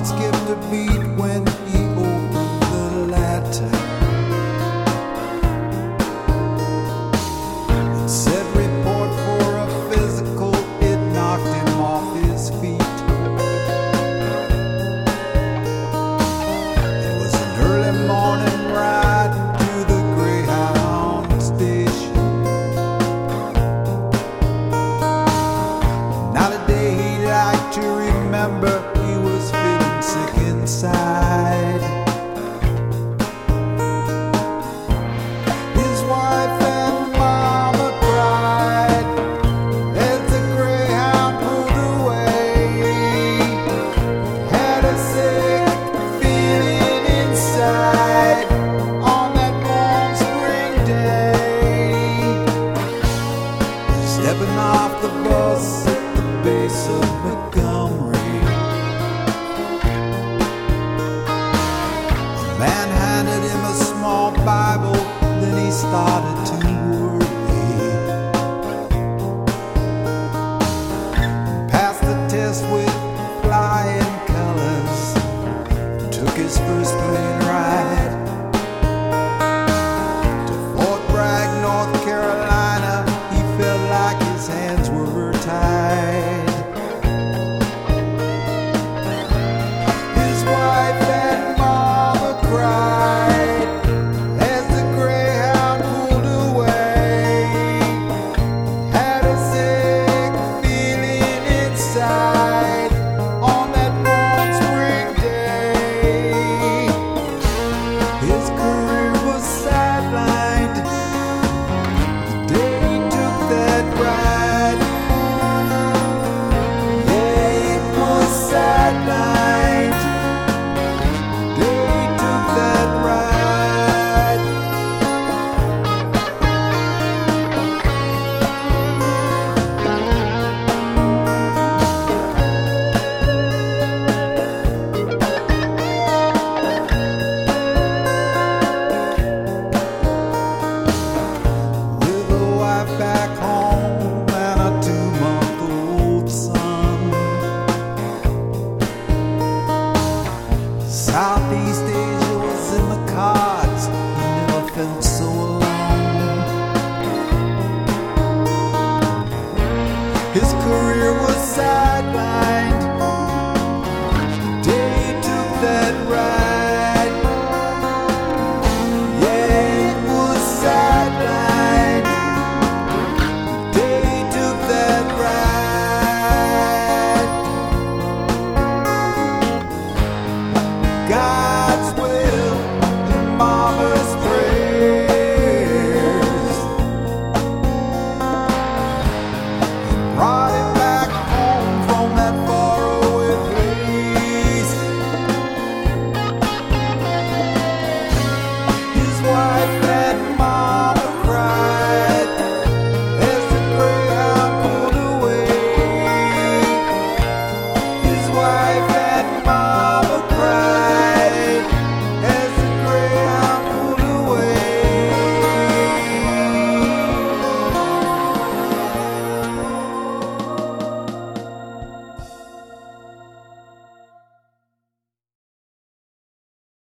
heart skipped a beat when he opened the letter. bright. Southeast Asia was in the cards. He never felt so alone. His career was sad. Friday.